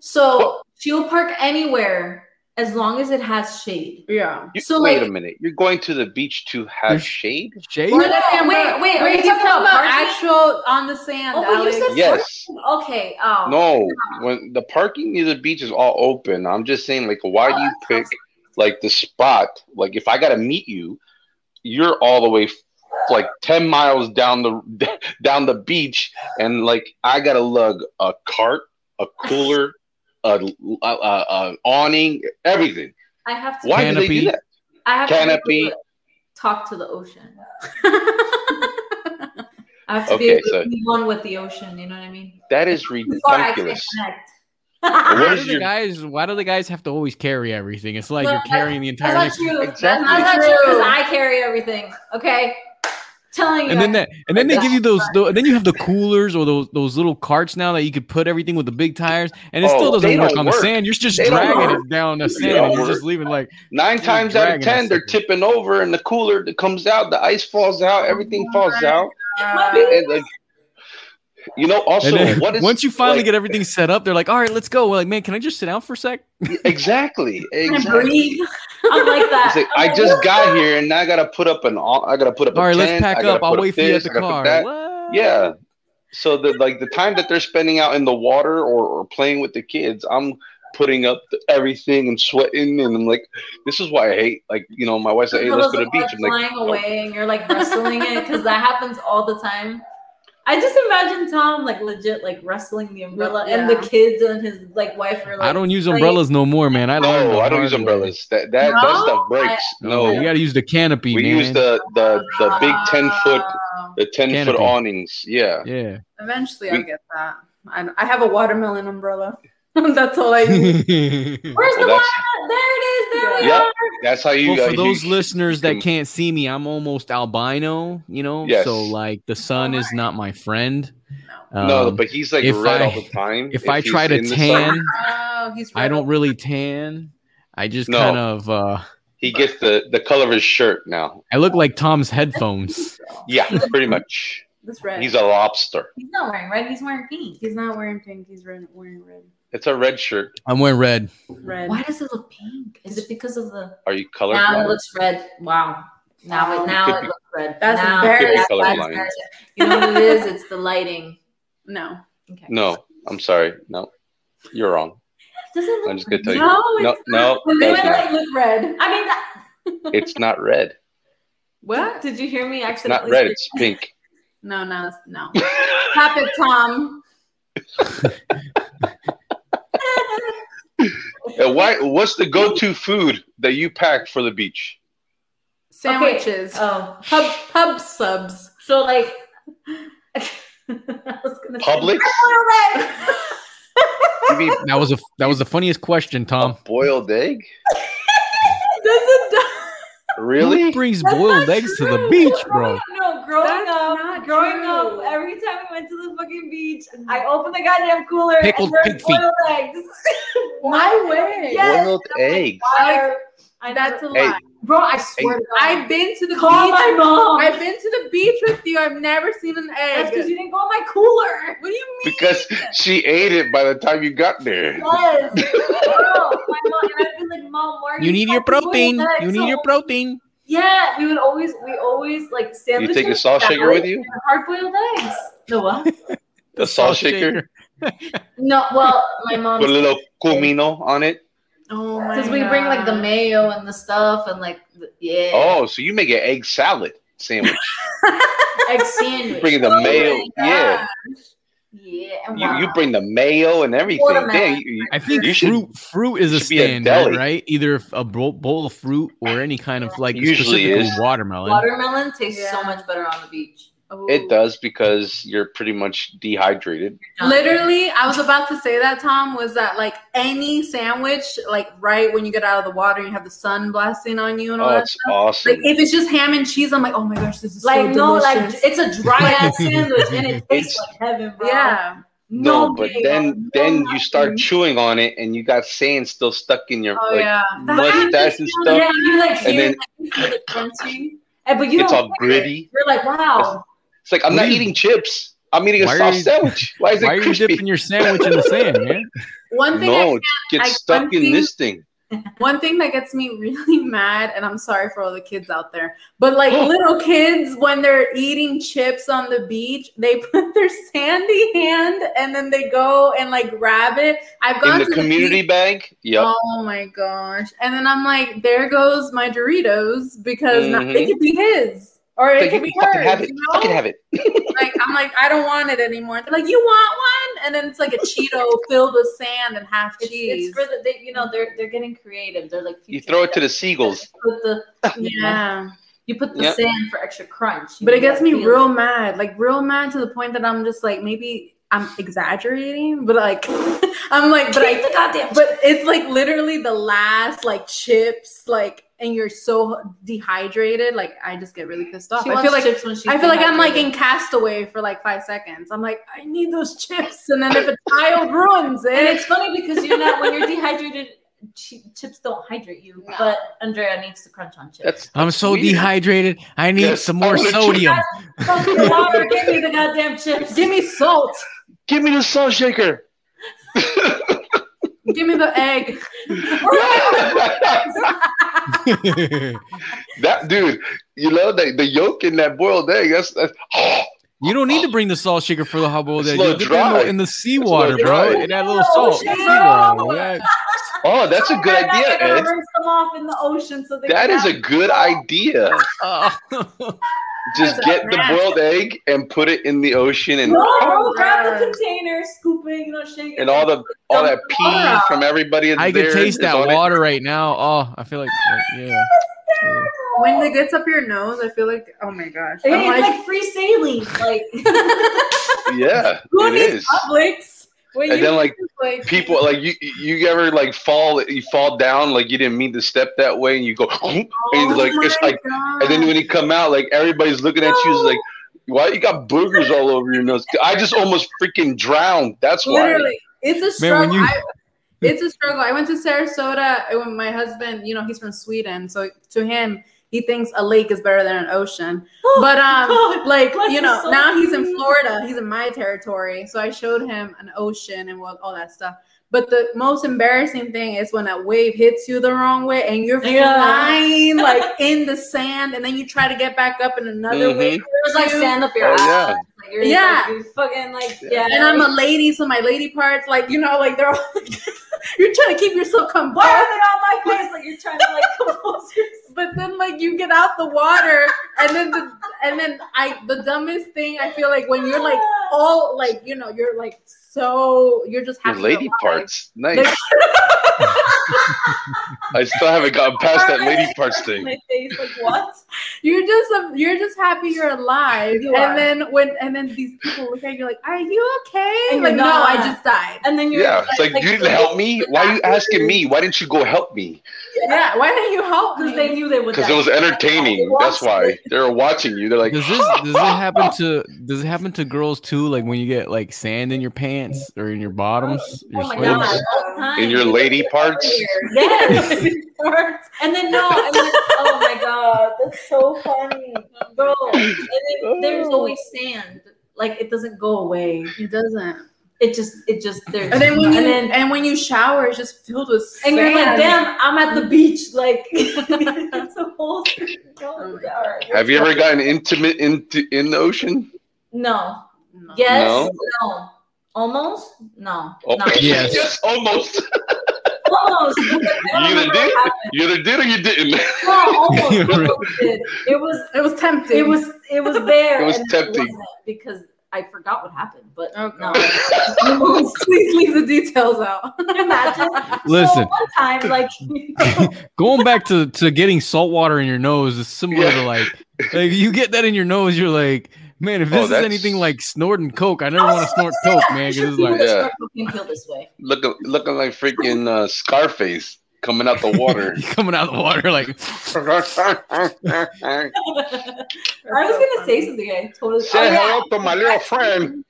So she'll park anywhere as long as it has shade. yeah. You- So, wait like- a minute. You're going to the beach to have There's- shade? Jay? Or- Wait, wait, wait, wait, are you talking talking about about parking? actual on the sand. Oh, but you Alex. said Yes. Okay. Oh. No, when the parking near the beach is all open, I'm just saying, like, why oh, do you pick like the spot? Like, if I gotta meet you, you're all the way like ten miles down the down the beach, and like I gotta lug a cart, a cooler, a, a, a, a awning, everything. I have to. Why do they Canopy. do that? I have Canopy. to be able to talk to the ocean. I have to be Okay, able to so- be one with the ocean. You know what I mean? That is Before I can ridiculous. connect. Why do the your- guys? Why do the guys have to always carry everything? It's like Well, you're carrying the entire That's not true. Exactly. That's not True. true because I carry everything. Okay, telling you. And then that, and then they give you those. tho- then you have the coolers or those those little carts now that you could put everything with the big tires, and it Oh, still doesn't work don't on the sand. You're just They dragging it down the sand, don't and you're work. just leaving like Nine times out of ten, they're tipping over, and the cooler that comes out, the ice falls out, everything falls out. Uh, And, like, you know, also, then what is once you finally like- get everything set up, they're like, "All right, let's go." We're like, "Man, can I just sit down for a sec?" exactly, I exactly. I'm like that. Like, I'm I like, just got here and I gotta put up an I gotta put up All a right, let's pack up. I'll wait for you at the I gotta put car. What? Yeah. So the like the time that they're spending out in the water or, or playing with the kids, I'm putting up the, everything and sweating and I'm like, this is why I hate like you know my wife said, hey, let's go to the beach. I'm like, flying oh. away and you're like wrestling it because that happens all the time. I just imagine Tom like legit like wrestling the umbrella and the kids and his like wife are like. I don't use like- umbrellas no more, man. I learned no, I don't use umbrellas. That that, that No? stuff breaks. No, No, you got to use the canopy, we man. use the the the big ten foot the ten foot awnings. Yeah. yeah. Eventually, We- I'll get that. I, I have a watermelon umbrella. That's all I use. Where's Well, the that's- water? There it is. There we Yep. are. That's how you. well, for uh, those you- listeners that can- can't see me, I'm almost albino, you know. Yes. So like the sun is not my friend. no, Um, but he's like if red I- all the time. if I try to in the sun, tan, Oh, he's I don't really tan. I just No. kind of uh he gets the the color of his shirt now. I look like Tom's headphones. Yeah, pretty much. This red. He's a lobster. He's not wearing red. He's wearing pink. He's not wearing pink. He's red, wearing red. It's a red shirt. I'm wearing red. Red. Why does it look pink? Is it because of the? Are you colorblind? Now it looks red. Wow. Now it now it looks red. That's now, embarrassing. that's- that's Colorblind. embarrassing. You know what it is? It's the lighting. No. Okay. No, I'm sorry. No, you're wrong. Does it look I'm just gonna red? tell you. No, No, it's no, The that's red not. light look red. I mean, that, It's not red. What? Did you hear me It's not red. It's pink. No, no, no. Tap it, Tom. Uh, why? What's the go-to food that you pack for the beach? Sandwiches. Oh, Pub pub subs. so like. I was gonna Publix? You mean That was a that was the funniest question, Tom. a boiled egg? Doesn't Really? Who brings That's boiled not eggs to the beach, bro? Growing- No, growing That's up, not growing true. up, every time we went to the fucking beach, I opened the goddamn cooler Pickled and there's pig feet. boiled eggs. No way. Yes. Boiled eggs. Why- I That's a never- Hey. lie. bro. I swear to God. I've been to the call beach. my mom. I've been to the beach with you. I've never seen an egg. That's egg. because you didn't go in my cooler. what do you mean? Because she ate it by the time you got there. Yes, bro. My mom and I'd be like, Mom, why are You need your protein. You need So- your protein. Yeah, we would always, we always like sandwiches. You take a salt shaker with you? Hard boiled eggs. The what? The salt shaker. No, well, my mom. Put a little cumino on it. Oh, oh my Because we bring like the mayo and the stuff and like the, yeah, Oh, so you make an egg salad sandwich. egg sandwich. Bring the Oh mayo. Yeah. Yeah, and You, you bring the mayo and everything. Watermelon. Damn, you- you- I think You should- fruit fruit is a should be a right? Either a bowl, bowl of fruit or any kind of like Usually specifically is. watermelon. watermelon tastes so much better on the beach. Ooh. it does because you're pretty much dehydrated. Literally, I was about to say that, Tom, was that like any sandwich, like right when you get out of the water, and you have the sun blasting on you and all Oh, that it's stuff. awesome. Like if it's just ham and cheese, I'm like, oh my gosh, this is Like so no, like it's a dry ass sandwich and it tastes It's- like heaven, bro. yeah. no, but mayo, then no then you start nothing. chewing on it and you got sand still stuck in your Oh like yeah. mustache and stuff. Yeah, stuff. you like And feel, then- you feel the crunchy, and but you It's don't all care. gritty. You're like, wow. It's like I'm What not you- eating chips. I'm eating a Why soft you- sandwich. Why is it Why are you dipping your sandwich in the sand, man? One thing No, I, it gets I- stuck in thing- this thing. one thing that gets me really mad, and I'm sorry for all the kids out there, but like little kids when they're eating chips on the beach, they put their sandy hand and then they go and like grab it. I've In gone the to community beach- bag. Yep. Oh my gosh. And then I'm like, there goes my Doritos because now Mhm. it could be his or it Like, could be can fucking hers. have it. You know? Fucking have it. like I'm like, I don't want it anymore. They're like, you want one? And then it's like a Cheeto filled with sand and half It's, cheese. it's for the they, you know they're they're getting creative. They're like You throw it to the seagulls. The yeah. you put the Yep. sand for extra crunch. You But it gets me feel real it. mad, like real mad to the point that I'm just like, maybe I'm exaggerating, but like, I'm like, but Keep I, the goddamn but it's like literally the last like chips, like, and you're so dehydrated. Like, I just get really pissed off. She I feel like chips when she's I feel like I'm like in. Castaway for like five seconds. I'm like, I need those chips, and then if a child ruins And it, it's funny because you're not when you're dehydrated. Chips don't hydrate you, No. but Andrea needs to crunch on chips. That's I'm so Weird. dehydrated. I need Yes, some more sodium. Water, give me the goddamn chips. give me salt, give me the salt shaker. give me the egg. that dude, you know the the yolk in that boiled egg. That's, that's you don't need to bring the salt shaker for the hot boiled egg. You dip it in the- dry. in the seawater, little bro. dry. And add a little salt. No. Oh, that's a good idea, they're Ed. rinse them off in the ocean so they That can a good idea. Uh, Just get the boiled egg and put it in the ocean and No, Oh, grab God. the container, scoop it, you know, shake it. and all the all that Dump the water pee out. from everybody. I there could taste that on it. water right now. Oh, I feel like, like yeah. Yeah. When it gets up your nose, I feel like, oh my gosh. It's like, like free sailing. Like Yeah, who it needs is. Publix? When And then like like people like you you ever like fall you fall down like you didn't mean to step that way and you go and oh like it's my like God. and then when you come out like everybody's looking at you it's like why you got boogers all over your nose I just almost freaking drowned that's why literally, it's a struggle. when you- I, it's a struggle. I went to Sarasota and when my husband, you know, he's from Sweden, so to him, he thinks a lake is better than an ocean. But um, God, like you know, soul. now he's in Florida. He's in my territory, so I showed him an ocean and what all that stuff. But the most embarrassing thing is when a wave hits you the wrong way and you're Yeah. flying like in the sand, and then you try to get back up in another Mhm. wave. There's like you. stand up your Oh, ass. yeah. Like, you're, Yeah. like, you're fucking like Yeah. yeah. And I'm a lady, so my lady parts, like you know, like they're all you're trying to keep yourself Why composed. are they on my face? Like you're trying to like compose yourself. But then like you get out the water and then the and then I the dumbest thing I feel like when you're like all like you know you're like so you're just Your lady parts. Nice. I still haven't gotten past that lady parts thing. My face, like what? You're just you're just happy you're alive, You and are. then when and then these people look at you like, "Are you okay?" And like, no, I just died. And then you're Yeah, it's like you didn't help me. Why are you asking me? Why didn't you go help me? Yeah, why didn't you help? Because they knew they would. Because it was entertaining. That's why they were watching you. They're like, Does this does it happen to does it happen to girls too? Like when you get like sand in your pants or in your bottoms, your Oh my god! all the time. in your lady parts. Yes. and then no, and then, oh my god, that's so funny, bro. And then there's oh. always sand. Like it doesn't go away. it doesn't. It just, it just there's. And then when you and and, when you shower, it's just filled with sand. and you're like, damn, I'm at the beach. Like it's a whole. Oh my Have you ever gotten intimate into in the ocean? No. No. Yes. No? No. Almost. No. Oh, No. Yes. yes, almost. Almost. You either did, what you either did or you didn't. No, almost. almost did. It was It was tempting. It was it was there. It was tempting. wasn't because I forgot what happened. But Oh, no, God. Please leave the details out. Imagine. Listen. So one time, like Going back to to getting salt water in your nose is similar to like like you get that in your nose, you're like, man, if Oh, this is anything like snorting coke, I never want to snort coke, man. Because it's like, Yeah. you this way. looking looking like freaking uh, Scarface coming out the water. coming out of the water like I was gonna say something. I totally. Say oh, yeah. hello to my little friend.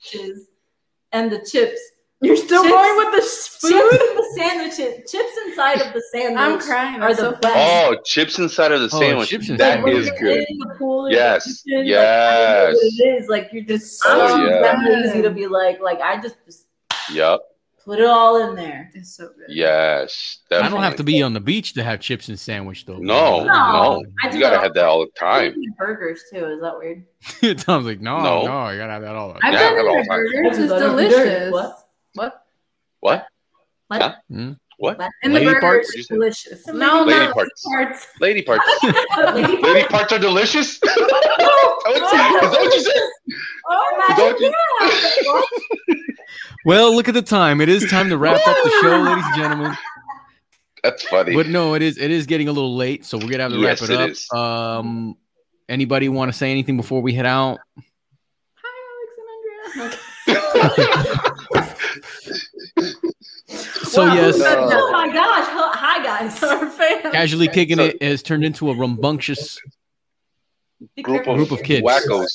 And the chips. You're still Chips- going with the sh- Chips in the sandwiches. Chips inside of the sandwich. I'm crying. Are I'm the so best. Oh, chips inside of the Oh, sandwich. chips inside. that Like, when is you're good. In the pool Yes, kitchen, yes. Like, I don't know what it is like you're just so Oh, yeah. damn lazy to be like, like I just, just Yep. Put it all in there. It's so good. Yes. I don't have to be on the beach to have chips and sandwich though. No, No, no. I You gotta have that all the time. eat burgers too. Is that weird? Tom's like, no, No. no, I gotta have that all the time. I've Yeah, done I it love with burgers. It's delicious. What? What? What? What? Huh? Mm. What? And the Lady burgers parts? What'd you say? delicious. The No, Lady no. parts. Parts. Lady parts. Lady Lady parts are delicious. Is that what you said? Oh, Is that what yeah. Well, look at the time. It is time to wrap up the show, ladies and gentlemen. That's funny. But no, it is it is getting a little late, so we're gonna have to Yes, wrap it it up. is. Um, anybody want to say anything before we head out? Hi, Alex and Andrea. So Wow. yes, Uh, oh my gosh. Hi hi, guys. Our fans. casually kicking So- it has turned into a rambunctious. Group of, Group of kids. wackos.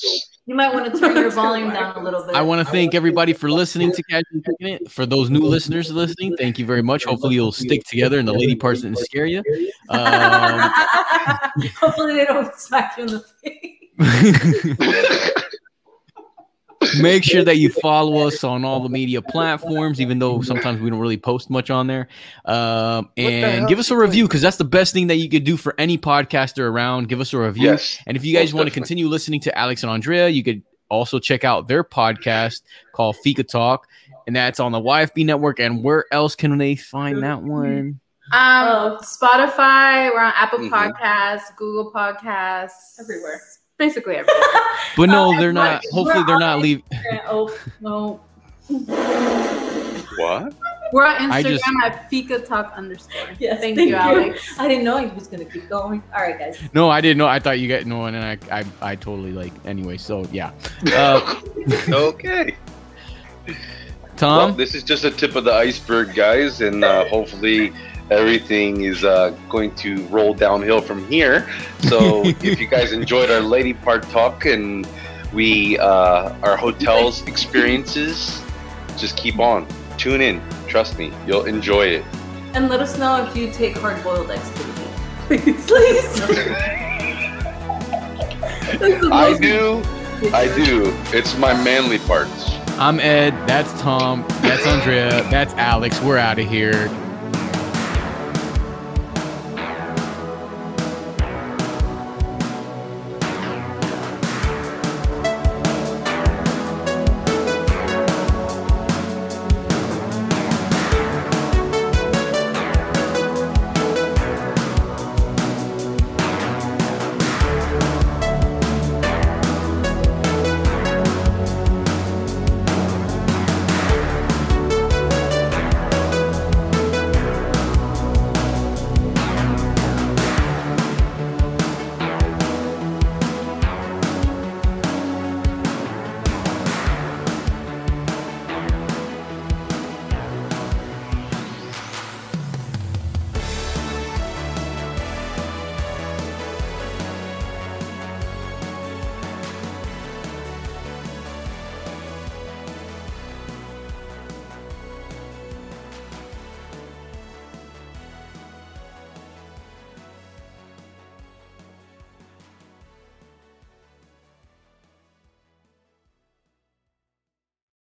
You might want to turn your volume down a little bit. I want to thank everybody for listening to casually kicking it. For those new listeners listening, thank you very much. Hopefully, you'll stick together, and the lady parts didn't scare you. Um, Hopefully, they don't smack you in the face. make sure that you follow us on all the media platforms, even though sometimes we don't really post much on there. Um, and hell give us a review because that's the best thing that you could do for any podcaster around. Give us a review. yes. And if you guys want to continue listening to Alex and Andrea, you could also check out their podcast called Fika Talk, and that's on the YFB network. And where else can they find that one? Um, Oh. Spotify. We're on Apple Mhm. Podcasts, Google Podcasts, Everywhere. Basically everywhere. But no, Uh, they're not. right. Hopefully, they're not leaving. oh no. What? We're on Instagram just- at Fika Talk underscore. Yes, thank, thank you, you. Alex. I didn't know he was gonna keep going. All right, guys. No, I didn't know. I thought you got no, one, and I, I, I totally like. Anyway, so yeah. Uh, okay. Well, Tom, this is just a tip of the iceberg, guys, and uh, hopefully everything is uh, going to roll downhill from here. So if you guys enjoyed our lady part talk and we uh, our hotels experiences, just keep on, tune in. Trust me, you'll enjoy it. And let us know if you take hard boiled eggs to the. Please, please. I do, I do. It's my manly parts. I'm Ed. That's Tom. That's Andrea. That's Alex. We're out of here.